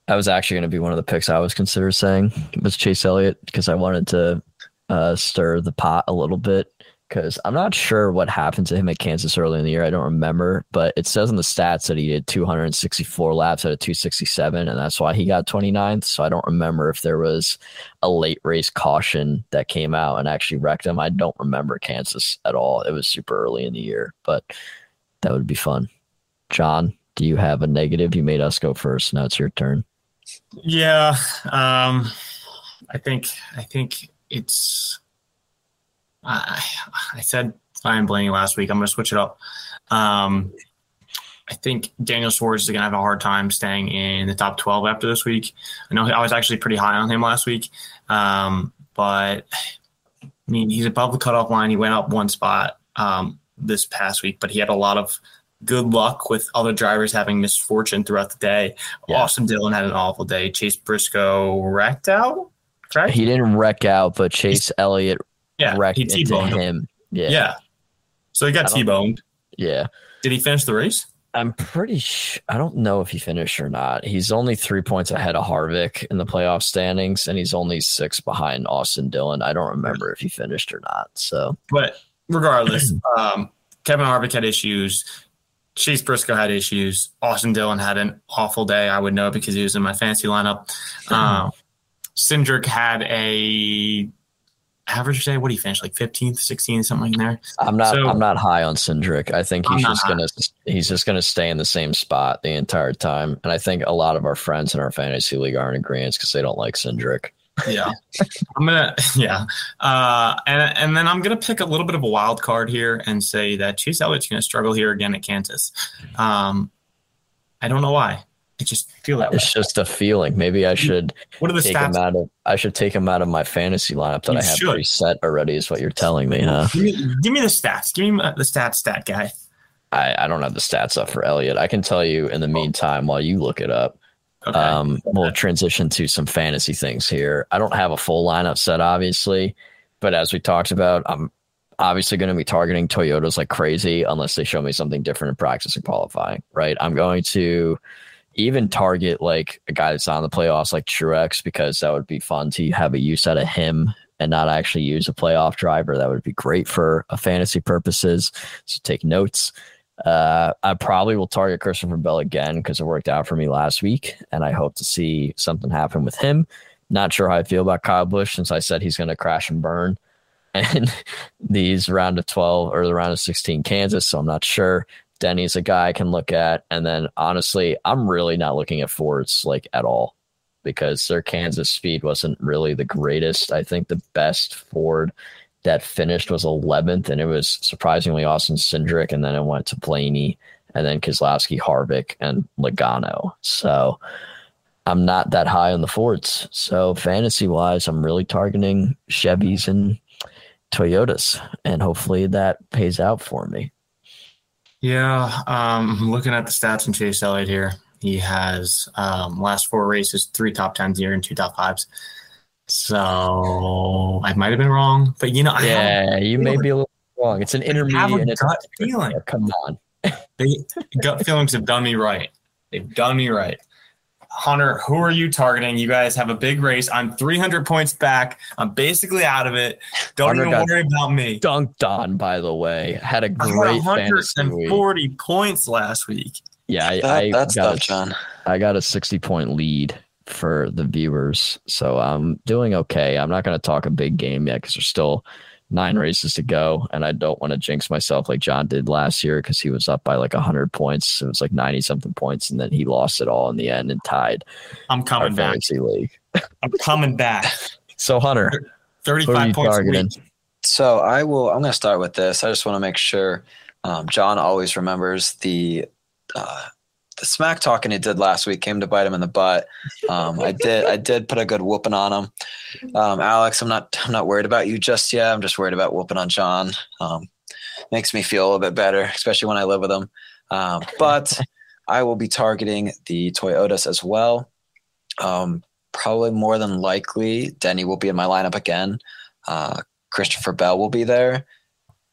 that was actually going to be one of the picks I was consider saying was Chase Elliott because I wanted to uh, stir the pot a little bit because I'm not sure what happened to him at Kansas early in the year. I don't remember, but it says in the stats that he did 264 laps out of 267, and that's why he got 29th. So I don't remember if there was a late race caution that came out and actually wrecked him. I don't remember Kansas at all. It was super early in the year, but that would be fun. John, do you have a negative? You made us go first. Now it's your turn. Yeah, um, I think I think it's. I I said Ryan Blaney last week. I'm going to switch it up. Um, I think Daniel Suarez is going to have a hard time staying in the top 12 after this week. I know I was actually pretty high on him last week, um, but I mean he's above the cutoff line. He went up one spot um, this past week, but he had a lot of good luck with other drivers having misfortune throughout the day. Yeah. Austin Dillon had an awful day. Chase Briscoe wrecked out, correct? He didn't wreck out, but Chase Elliott yeah, wrecked he into T-boned him. him. Yeah. Yeah. So he got don't- T-boned. Yeah. Did he finish the race? I'm pretty sh- I don't know if he finished or not. He's only three points ahead of Harvick in the playoff standings, and he's only six behind Austin Dillon. I don't remember if he finished or not. So, but regardless, um, Kevin Harvick had issues. Chase Briscoe had issues. Austin Dillon had an awful day. I would know because he was in my fantasy lineup. Um, Cindric had a average day. What do you finish? Like 15th, 16th, something like there. I'm not. So- I'm not high on Cindric. I think I'm he's just gonna. He's just gonna stay in the same spot the entire time. And I think a lot of our friends in our fantasy league are in agreement because they don't like Cindric. Yeah. I'm gonna yeah. Uh and and then I'm gonna pick a little bit of a wild card here and say that Chase Elliott's gonna struggle here again at Kansas. Um I don't know why. I just feel that way. It's just a feeling. Maybe I should What are the take him stats? out of. I should take him out of my fantasy lineup that You I have should. preset already. Is what you're telling me, huh? Give me, give me the stats. Give me the stats stat guy. I, I don't have the stats up for Elliot. I can tell you in the meantime while you look it up. Okay. Um, we'll transition to some fantasy things here. I don't have a full lineup set, obviously, but as we talked about, I'm obviously going to be targeting Toyotas like crazy unless they show me something different in practice and qualifying. Right? I'm going to even target like a guy that's on the playoffs like Truex because that would be fun to have a use out of him and not actually use a playoff driver. That would be great for a fantasy purposes. So take notes. Uh, I probably will target Christopher Bell again because it worked out for me last week, and I hope to see something happen with him. Not sure how I feel about Kyle Busch since I said he's going to crash and burn, and these round of twelve or the round of sixteen Kansas. So I'm not sure. Denny's a guy I can look at, and then honestly, I'm really not looking at Fords like at all because their Kansas speed wasn't really the greatest. I think the best Ford that finished was 11th, and it was surprisingly Austin Cindric, and then it went to Blaney, and then Keselowski, Harvick, and Logano. So I'm not that high on the Fords. So fantasy wise, I'm really targeting Chevys and Toyotas, and hopefully that pays out for me. Yeah, um, looking at the stats from Chase Elliott here. He has um, last four races, three top tens here and two top fives. So I might have been wrong, but you know, I Yeah, you may be a little wrong. It's an I have intermediate. a and it's gut feeling. Come on. They, gut feelings have done me right. They've done me right. Hunter, who are you targeting? You guys have a big race. I'm 300 points back. I'm basically out of it. Don't Hunter even worry about me. Dunked on, by the way. Had a I had great fantasy week. 140 points last week. Yeah, I, That, I that's got tough, a John. I got a 60 point lead for the viewers. So I'm doing okay. I'm not going to talk a big game yet because there's still nine races to go. And I don't want to jinx myself like John did last year because he was up by like 100 points. It was like 90 something points. And then he lost it all in the end and tied I'm our coming back. fantasy league. I'm coming back. So, Hunter, 35 you points a targeting? week. So I will. I'm going to start with this. I just want to make sure um, John always remembers the uh, the smack talking he did last week came to bite him in the butt. Um, I did. I did put a good whooping on him. Um, Alex, I'm not. I'm not worried about you just yet. I'm just worried about whooping on John. Um, makes me feel a little bit better, especially when I live with him. Um, but I will be targeting the Toyotas as well. Um, probably more than likely, Denny will be in my lineup again. Uh, Christopher Bell will be there.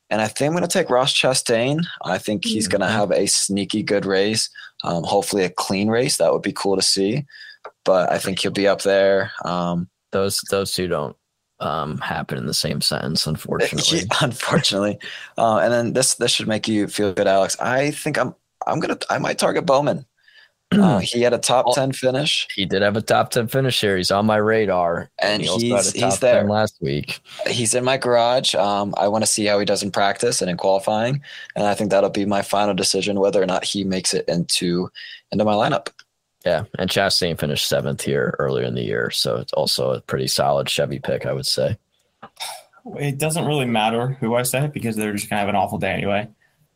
And I think I'm going to take Ross Chastain. I think he's going to have a sneaky good race. Um, hopefully, a clean race. That would be cool to see. But I think he'll be up there. Um, Those those two don't um, happen in the same sentence, unfortunately. unfortunately. Uh, and then this this should make you feel good, Alex. I think I'm I'm gonna I might target Bowman. Uh, he had a top Oh. ten finish, He did have a top 10 finish here. He's on my radar. and he also he's had a top he's there. 10 last week. He's in my garage. Um, I want to see how he does in practice and in qualifying, and I think that'll be my final decision whether or not he makes it into into my lineup. Yeah, and Chastain finished seventh here earlier in the year, so it's also a pretty solid Chevy pick, I would say. It doesn't really matter who I say because they're just gonna have an awful day anyway.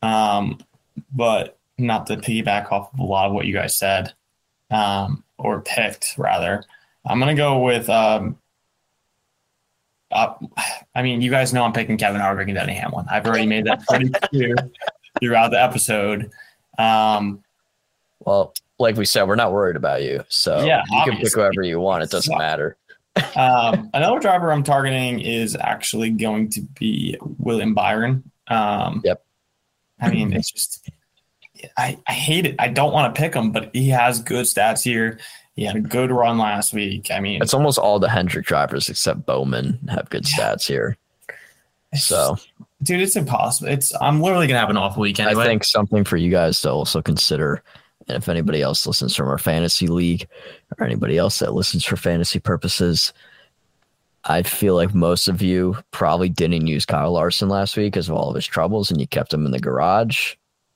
Um, but not to piggyback off of a lot of what you guys said, um, or picked rather. I'm gonna go with. Um, uh, I mean, you guys know I'm picking Kevin Harvick and Denny Hamlin. I've already made that pretty clear throughout the episode. Um, Well, like we said, we're not worried about you, so Yeah, you can pick whoever you want. It doesn't Yeah. matter. um, another driver I'm targeting is actually going to be William Byron. Um, Yep. I mean, it's just I, I hate it. I don't want to pick him, but he has good stats here. He had a good run last week. I mean, It's almost all the Hendrick drivers except Bowman have good stats here. So dude, it's impossible. It's I'm literally gonna have an off weekend. anyway. I think something for you guys to also consider. And if anybody else listens from our fantasy league or anybody else that listens for fantasy purposes, I feel like most of you probably didn't use Kyle Larson last week because of all of his troubles and you kept him in the garage.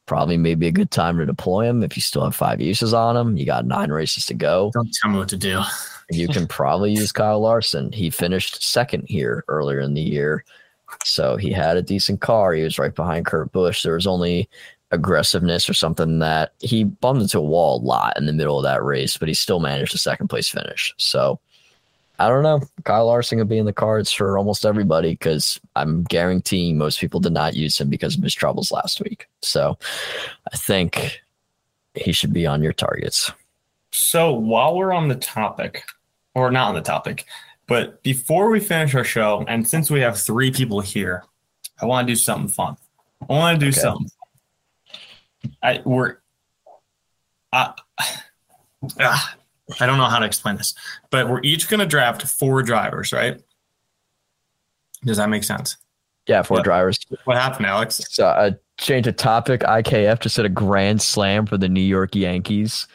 Probably maybe a good time to deploy him if you still have five uses on him. You got nine races to go. Don't tell me what to do. You can probably use Kyle Larson. He finished second here earlier in the year. So he had a decent car. He was right behind Kurt Busch. There was only aggressiveness or something that he bumped into a wall a lot in the middle of that race, but he still managed a second place finish. So I don't know. Kyle Larson will be in the cards for almost everybody because I'm guaranteeing most people did not use him because of his troubles last week. So I think he should be on your targets. So while we're on the topic, or not on the topic, but before we finish our show, and since we have three people here, I want to do something fun. I want to do Okay. something. I we're I, ah, I don't know how to explain this, but we're each going to draft four drivers, right? Does that make sense? Yeah, four Yep. drivers. What happened, Alex? So, uh, change of topic. IKF just hit a grand slam for the New York Yankees.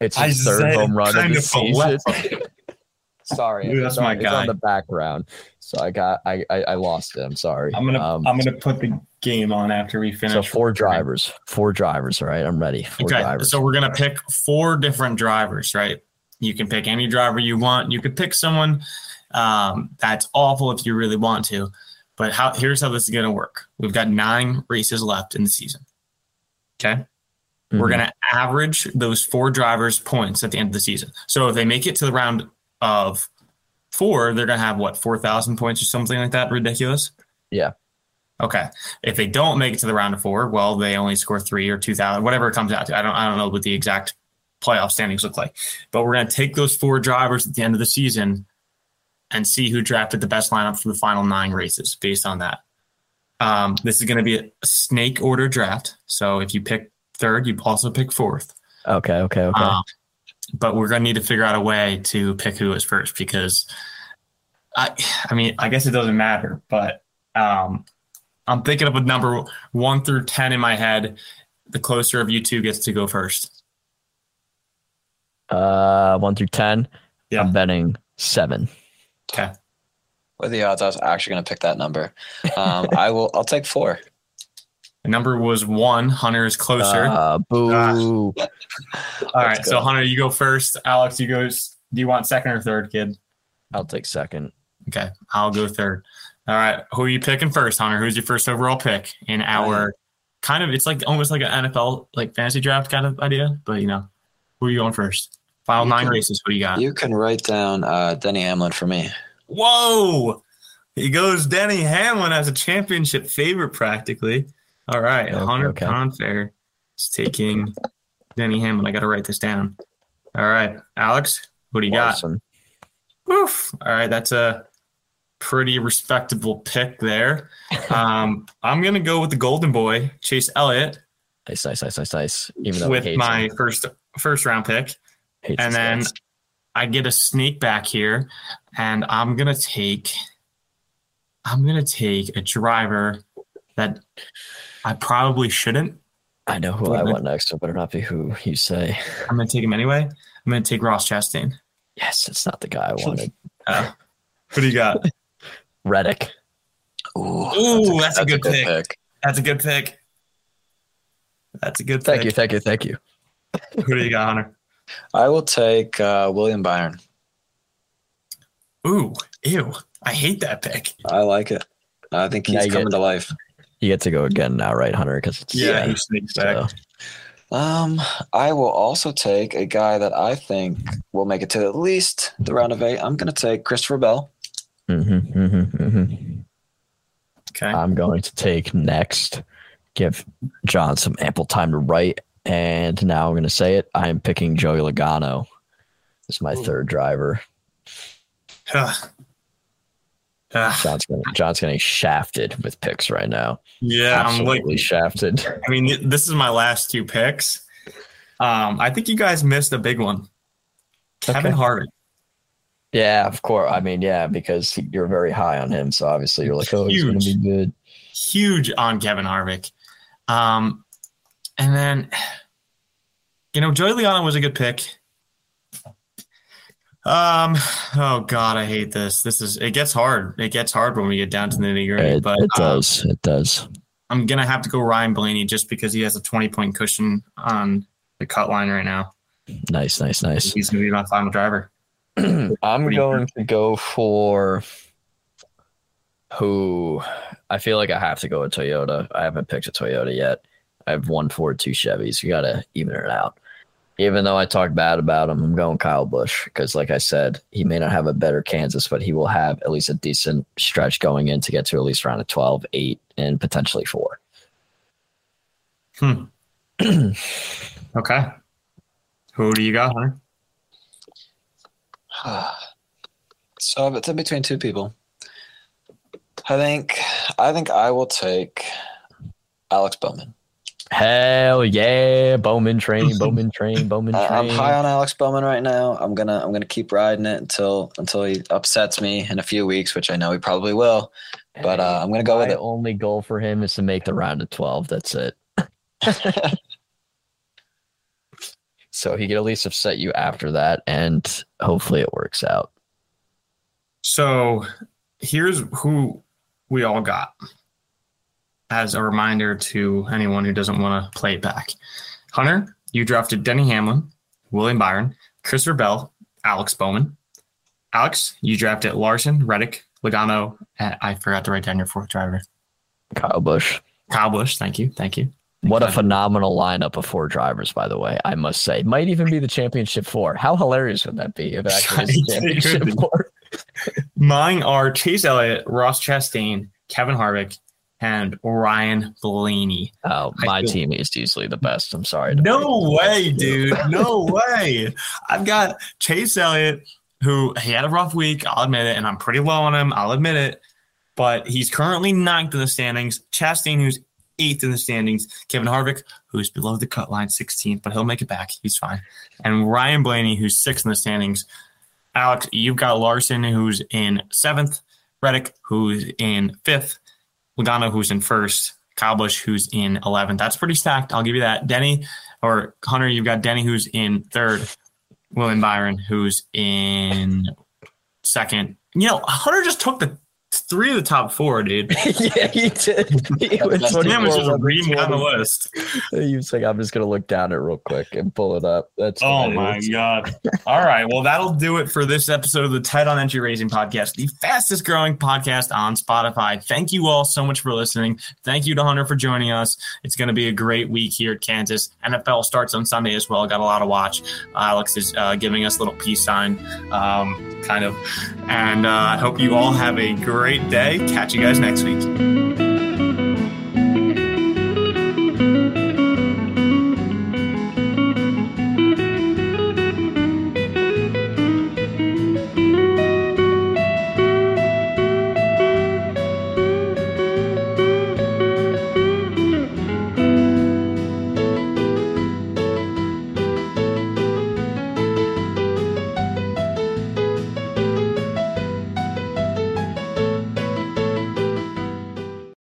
It's his third home run of the season. Sorry, Dude, that's it's on, my it's on the background. So I got I I, I lost it. I'm sorry. I'm gonna Um, I'm gonna put the game on after we finish. so four drivers, four drivers. All right, I'm ready. Four Okay, drivers. so we're gonna pick four different drivers, right? You can pick any driver you want. You could pick someone um, that's awful if you really want to. But how? Here's how this is gonna work. We've got nine races left in the season. Okay, we're Mhm. gonna average those four drivers' points at the end of the season. So if they make it to the round of four, they're gonna have what four thousand points or something like that. Ridiculous. Yeah. Okay. If they don't make it to the round of four, well, they only score three or two thousand, whatever it comes out to. I don't I don't know what the exact playoff standings look like. But we're gonna take those four drivers at the end of the season and see who drafted the best lineup for the final nine races based on that. Um, this is gonna be a snake order draft. So if you pick third, you also pick fourth. Okay, okay, okay. Um, but we're gonna need to figure out a way to pick who is first because I I mean I guess it doesn't matter, but um, I'm thinking of a number one through ten in my head. The closer of you two gets to go first. uh, one through ten. Yeah. I'm betting seven. Okay. What are the odds I was actually going to pick that number? Um, I will. I'll take four. The number was one. Hunter is closer. Uh, boo. All right. let's So. Hunter, you go first. Alex, you go. Do you want second or third, kid? I'll take second. Okay. I'll go third. All right. Who are you picking first, Hunter? Who's your first overall pick in our kind of? It's like almost like an NFL like fantasy draft kind of idea, but you know, who are you going first? Final nine can- races. What do you got? You can write down uh, Denny Hamlin for me. Whoa! He goes Denny Hamlin as a championship favorite, practically. All right, Okay, Hunter okay. Confair is taking Denny Hamlin. I got to write this down. All right, Alex, what do you got? Oof. All right, that's a pretty respectable pick there. Um, I'm gonna go with the Golden Boy, Chase Elliott, Nice, nice, nice, nice, nice. Even though with my him. first first round pick. And then. I get a sneak back here, and I'm gonna take I'm gonna take a driver that I probably shouldn't. I know who I want next, so it better not be who you say. I'm gonna take him anyway. I'm gonna take Ross Chastain. Yes, it's not the guy I wanted. Uh, what do you got? Reddick. Ooh, Ooh, that's a good pick. pick. That's a good pick. That's a good pick. Thank pick. you, thank you, thank you. Who do you got, Hunter? I will take uh, William Byron. Ooh, ew. I hate that pick. I like it. I think he's coming to life. You get to go again now, right, Hunter? Because it's Yeah, uh, he sneaks back. so- Um, I will also take a guy that I think will make it to at least the round of eight. I'm going to take Christopher Bell. Mhm, mhm, mhm. Okay. I'm going to take next. Give John some ample time to write, and now I'm going to say it. I am picking Joey Logano as my Ooh. third driver. Ugh. John's getting, John's getting shafted with picks right now. yeah, I'm like, shafted. I mean, this is my last two picks. Um, I think you guys missed a big one. Kevin Okay. Harvick. Yeah, of course. I mean, yeah, because he- you're very high on him, so obviously you're like, oh, he's going to be Huge. good. huge on Kevin Harvick. Um, and then, you know, Joey Logano was a good pick. Um, oh God, I hate this. This is it gets hard. It gets hard when we get down to the nitty gritty. But it um, does. It does. I'm gonna have to go Ryan Blaney just because he has a 20 point cushion on the cut line right now. Nice, nice, nice. He's gonna be my final driver. I'm going to go for who I feel like I have to go with Toyota. I haven't picked a Toyota yet. I have one Ford, two Chevys. You got to even it out. Even though I talk bad about him, I'm going Kyle Busch because, like I said, he may not have a better Kansas, but he will have at least a decent stretch going in to get to at least around a 12, 8, and potentially 4. Hmm. okay. Who do you got, Hunter? so it's in between two people. I think I think I will take Alex Bowman. Hell yeah. Bowman train, Bowman train, Bowman I, train. I'm high on Alex Bowman right now. I'm gonna I'm gonna keep riding it until until he upsets me in a few weeks, which I know he probably will. But uh, I'm gonna go with My it. only goal for him is to make the round of 12. That's it. so he could at least upset you after that, and hopefully it works out. So here's who we all got as a reminder to anyone who doesn't want to play it back. Hunter, you drafted Denny Hamlin, William Byron, Christopher Bell, Alex Bowman. Alex, you drafted Larson, Reddick, Logano. and I forgot to write down your fourth driver. Kyle Busch. Kyle Busch. Thank you. Thank you. What a phenomenal lineup of four drivers, by the way. I must say, might even be the championship four. How hilarious would that be if it actually is the championship four? Mine are Chase Elliott, Ross Chastain, Kevin Harvick, and Ryan Blaney. Oh, my feel- team is easily the best. I'm sorry. to No break it to way, dude. No way. I've got Chase Elliott, who he had a rough week. I'll admit it, and I'm pretty low on him. I'll admit it. But he's currently ninth in the standings. Chastain, who's eighth in the standings. Kevin Harvick, who's below the cut line, 16th, but he'll make it back. He's fine. And Ryan Blaney, who's sixth in the standings. Alex, you've got Larson, who's in seventh. Reddick, who's in fifth. Logano, who's in first. Kyle Busch, who's in 11th. That's pretty stacked. I'll give you that. Denny or Hunter, you've got Denny, who's in third. William Byron, who's in second. You know, Hunter just took the three of the top four, dude. yeah, he did. He was That's Damn, was just 24, reading down the list. He was like, I'm just gonna look down it real quick and pull it up. That's Oh hilarious. my god! All right, well that'll do it for this episode of the Ted on Entry Raising podcast, the fastest growing podcast on Spotify. Thank you all so much for listening. Thank you to Hunter for joining us. It's going to be a great week here at Kansas. NFL starts on Sunday as well. Got a lot to watch. Alex is uh, giving us a little peace sign, um, kind of, and uh, I hope you all have a great day. Catch you guys next week.